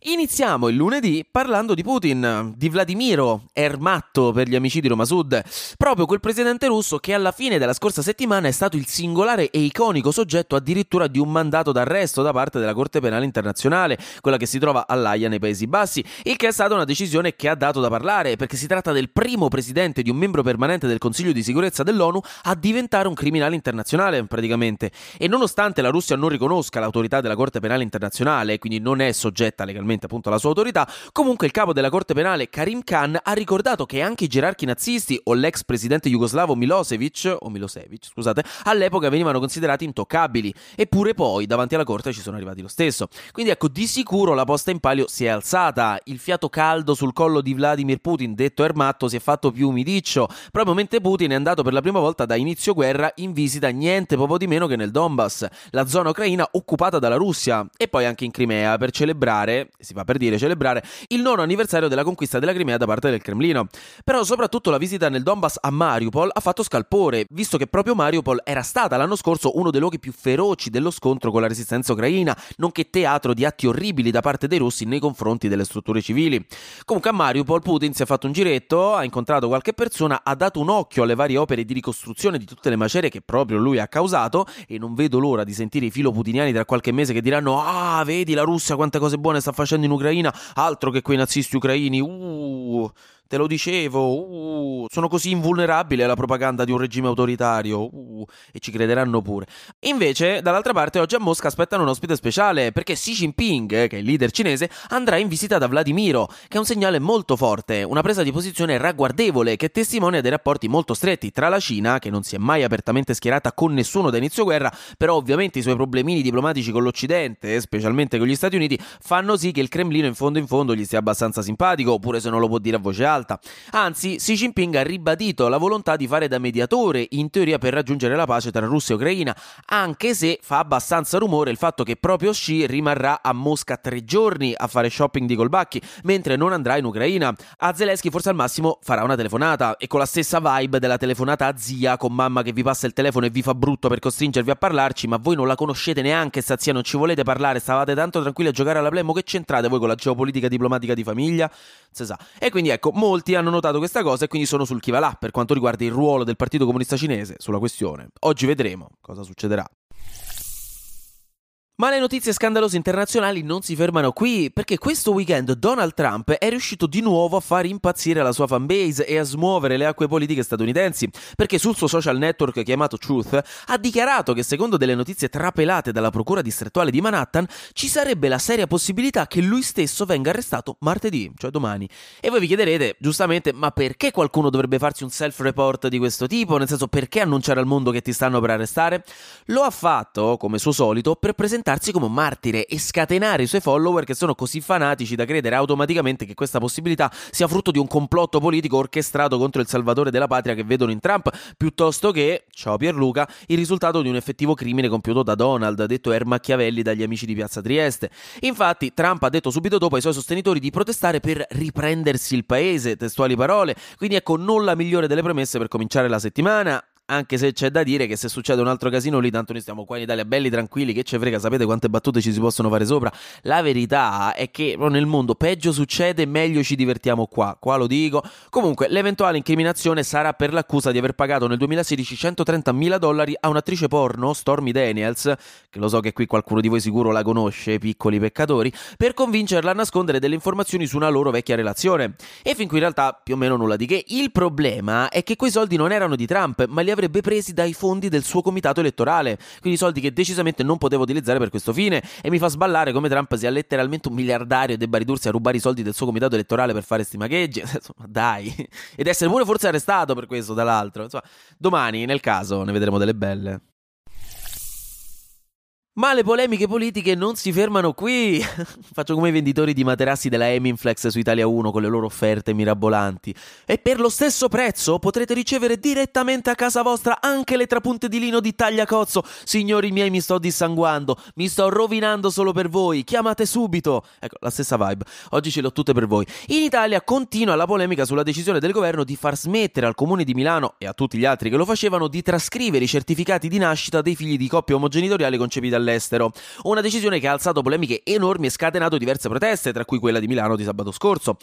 Iniziamo il lunedì parlando di Putin, di Vladimiro Ermatto per gli amici di Roma Sud, proprio quel presidente russo che alla fine della scorsa settimana è stato il singolare e iconico soggetto addirittura di un mandato d'arresto da parte della Corte Penale Internazionale, quella che si trova all'Aia nei Paesi Bassi, il che è stata una decisione che ha dato da parlare, perché si tratta del primo presidente di un membro permanente del Consiglio di sicurezza dell'ONU a diventare un criminale internazionale, praticamente. E nonostante la Russia non riconosca l'autorità della Corte Penale Internazionale, quindi non è soggetta legalmente appunto alla sua autorità, comunque il capo della Corte Penale Karim Khan ha ricordato che anche i gerarchi nazisti o l'ex presidente jugoslavo Milosevic, o Milosevic, scusate, all'epoca venivano considerati intoccabili, eppure poi davanti alla Corte ci sono arrivati lo stesso. Quindi ecco, di sicuro la posta in palio si è alzata, il fiato caldo sul collo di Vladimir Putin, detto Ermatto, si è fatto più umidiccio, proprio mentre Putin è andato per la prima volta da inizio guerra in visita niente poco di meno che nel Donbass, la zona ucraina occupata dalla Russia, e poi anche in Crimea per celebrare, si fa per dire celebrare, il nono anniversario della conquista della Crimea da parte del Cremlino. Però soprattutto la visita nel Donbass a Mariupol ha fatto scalpore, visto che proprio Mariupol era stata l'anno scorso uno dei luoghi più feroci dello scontro con la resistenza ucraina, nonché teatro di atti orribili da parte dei russi nei confronti delle strutture civili. Comunque a Mariupol Putin si è fatto un giretto, ha incontrato qualche persona, ha dato un occhio alle varie opere di ricostruzione di tutte le macerie che proprio lui ha causato e non vedo l'ora di sentire i filo putiniani tra qualche mese che diranno "Ah, vedi la Russia quante cose buone sta facendo in Ucraina, altro che quei nazisti ucraini. Uh, Te lo dicevo, uh, sono così invulnerabili alla propaganda di un regime autoritario, uh, e ci crederanno pure. Invece, dall'altra parte, oggi a Mosca aspettano un ospite speciale, perché Xi Jinping, che è il leader cinese, andrà in visita da Vladimiro, che è un segnale molto forte, una presa di posizione ragguardevole che testimonia dei rapporti molto stretti tra la Cina, che non si è mai apertamente schierata con nessuno da inizio guerra, però ovviamente i suoi problemini diplomatici con l'Occidente, specialmente con gli Stati Uniti, fanno sì che il Cremlino in fondo in fondo gli stia abbastanza simpatico, oppure se non lo può dire a voce alta alta. Anzi, Xi Jinping ha ribadito la volontà di fare da mediatore, in teoria per raggiungere la pace tra Russia e Ucraina, anche se fa abbastanza rumore il fatto che proprio Xi rimarrà a Mosca tre giorni a fare shopping di colbacchi, mentre non andrà in Ucraina. A Zelensky forse al massimo farà una telefonata e con la stessa vibe della telefonata a zia con mamma che vi passa il telefono e vi fa brutto per costringervi a parlarci, ma voi non la conoscete neanche sta zia, non ci volete parlare, stavate tanto tranquilli a giocare alla Plemo che c'entrate voi con la geopolitica diplomatica di famiglia? Se sa. E quindi ecco, molti hanno notato questa cosa e quindi sono sul chi va là per quanto riguarda il ruolo del Partito Comunista Cinese sulla questione. Oggi vedremo cosa succederà. Ma le notizie scandalose internazionali non si fermano qui, perché questo weekend Donald Trump è riuscito di nuovo a far impazzire la sua fanbase e a smuovere le acque politiche statunitensi, perché sul suo social network chiamato Truth ha dichiarato che secondo delle notizie trapelate dalla procura distrettuale di Manhattan ci sarebbe la seria possibilità che lui stesso venga arrestato martedì, cioè domani. E voi vi chiederete, giustamente, ma perché qualcuno dovrebbe farsi un self-report di questo tipo? Nel senso, perché annunciare al mondo che ti stanno per arrestare? Lo ha fatto, come suo solito, per presentare presentarsi come un martire e scatenare i suoi follower che sono così fanatici da credere automaticamente che questa possibilità sia frutto di un complotto politico orchestrato contro il salvatore della patria che vedono in Trump, piuttosto che, ciao Pierluca, il risultato di un effettivo crimine compiuto da Donald, detto Er Machiavelli dagli amici di Piazza Trieste. Infatti, Trump ha detto subito dopo ai suoi sostenitori di protestare per riprendersi il paese, testuali parole, quindi ecco non la migliore delle premesse per cominciare la settimana, anche se c'è da dire che se succede un altro casino lì, tanto noi stiamo qua in Italia belli tranquilli, che ce frega, sapete quante battute ci si possono fare sopra. La verità è che nel mondo peggio succede, meglio ci divertiamo qua. Qua lo dico. Comunque, l'eventuale incriminazione sarà per l'accusa di aver pagato nel 2016 130 mila dollari a un'attrice porno, Stormy Daniels, che lo so che qui qualcuno di voi sicuro la conosce, piccoli peccatori, per convincerla a nascondere delle informazioni su una loro vecchia relazione. E fin qui in realtà più o meno nulla di che. Il problema è che quei soldi non erano di Trump, ma li avrebbe presi dai fondi del suo comitato elettorale, quindi soldi che decisamente non poteva utilizzare per questo fine. E mi fa sballare come Trump sia letteralmente un miliardario e debba ridursi a rubare i soldi del suo comitato elettorale per fare sti magheggi, insomma dai, ed essere pure forse arrestato per questo dall'altro, insomma domani nel caso ne vedremo delle belle. Ma le polemiche politiche non si fermano qui. Faccio come i venditori di materassi della Eminflex su Italia 1 con le loro offerte mirabolanti. E per lo stesso prezzo potrete ricevere direttamente a casa vostra anche le trapunte di lino di tagliacozzo. Signori miei, mi sto dissanguando, mi sto rovinando solo per voi. Chiamate subito. Ecco, la stessa vibe. Oggi ce l'ho tutte per voi. In Italia continua la polemica sulla decisione del governo di far smettere al comune di Milano e a tutti gli altri che lo facevano di trascrivere i certificati di nascita dei figli di coppie omogenitoriali concepite all'estero all'estero. Una decisione che ha alzato polemiche enormi e scatenato diverse proteste, tra cui quella di Milano di sabato scorso.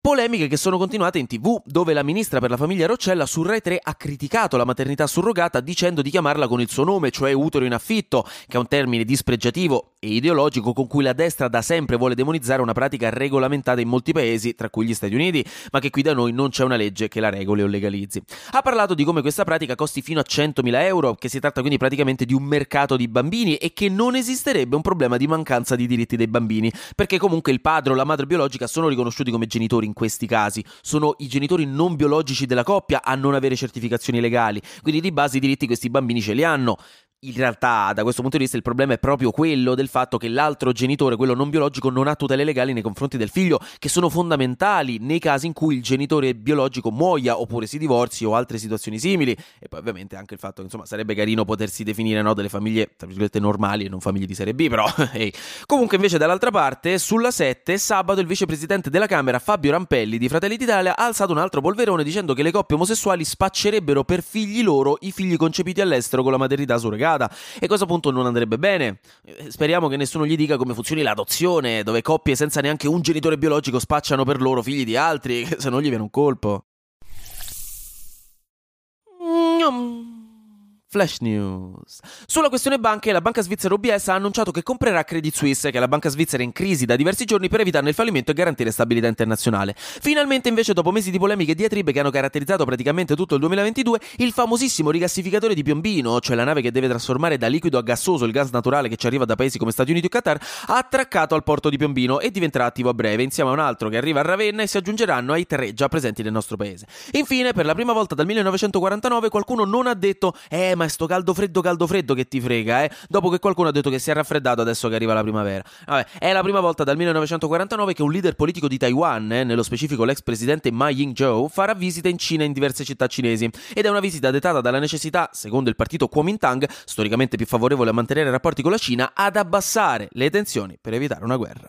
Polemiche che sono continuate in tv, dove la ministra per la famiglia Roccella su Rai 3 ha criticato la maternità surrogata dicendo di chiamarla con il suo nome, cioè utero in affitto, che è un termine dispregiativo e ideologico con cui la destra da sempre vuole demonizzare una pratica regolamentata in molti paesi, tra cui gli Stati Uniti, ma che qui da noi non c'è una legge che la regoli o legalizzi. Ha parlato di come questa pratica costi fino a 100.000 euro, che si tratta quindi praticamente di un mercato di bambini e che non esisterebbe un problema di mancanza di diritti dei bambini, perché comunque il padre o la madre biologica sono riconosciuti come genitori in questi casi. Sono i genitori non biologici della coppia a non avere certificazioni legali, quindi di base i diritti questi bambini ce li hanno in realtà, da questo punto di vista, il problema è proprio quello del fatto che l'altro genitore, quello non biologico, non ha tutele legali nei confronti del figlio, che sono fondamentali nei casi in cui il genitore biologico muoia oppure si divorzi o altre situazioni simili. E poi, ovviamente, anche il fatto che insomma sarebbe carino potersi definire no, delle famiglie, tra virgolette, normali e non famiglie di serie B, però. hey. Comunque, invece, dall'altra parte, sulla 7, sabato il vicepresidente della Camera, Fabio Rampelli di Fratelli d'Italia, ha alzato un altro polverone dicendo che le coppie omosessuali spaccerebbero per figli loro i figli concepiti all'estero con la maternità surrogata complicata e questo appunto non andrebbe bene. Eh, speriamo che nessuno gli dica come funzioni l'adozione, dove coppie senza neanche un genitore biologico spacciano per loro figli di altri, se no gli viene un colpo. Mm-hmm. Flash News. Sulla questione banche, la banca svizzera UBS ha annunciato che comprerà Credit Suisse, che è la banca svizzera in crisi da diversi giorni per evitarne il fallimento e garantire stabilità internazionale. Finalmente, invece, dopo mesi di polemiche e diatribe che hanno caratterizzato praticamente tutto il 2022, il famosissimo rigassificatore di Piombino, cioè la nave che deve trasformare da liquido a gassoso il gas naturale che ci arriva da paesi come Stati Uniti o Qatar, ha attraccato al porto di Piombino e diventerà attivo a breve, insieme a un altro che arriva a Ravenna e si aggiungeranno ai tre già presenti nel nostro paese. Infine, per la prima volta dal 1949, qualcuno non ha detto: Eh, ma è sto caldo freddo caldo freddo che ti frega, eh? Dopo che qualcuno ha detto che si è raffreddato adesso che arriva la primavera. Vabbè, è la prima volta dal 1949 che un leader politico di Taiwan, eh, nello specifico l'ex presidente Ma Ying-jeou, farà visita in Cina in diverse città cinesi. Ed è una visita dettata dalla necessità, secondo il partito Kuomintang, storicamente più favorevole a mantenere rapporti con la Cina, ad abbassare le tensioni per evitare una guerra.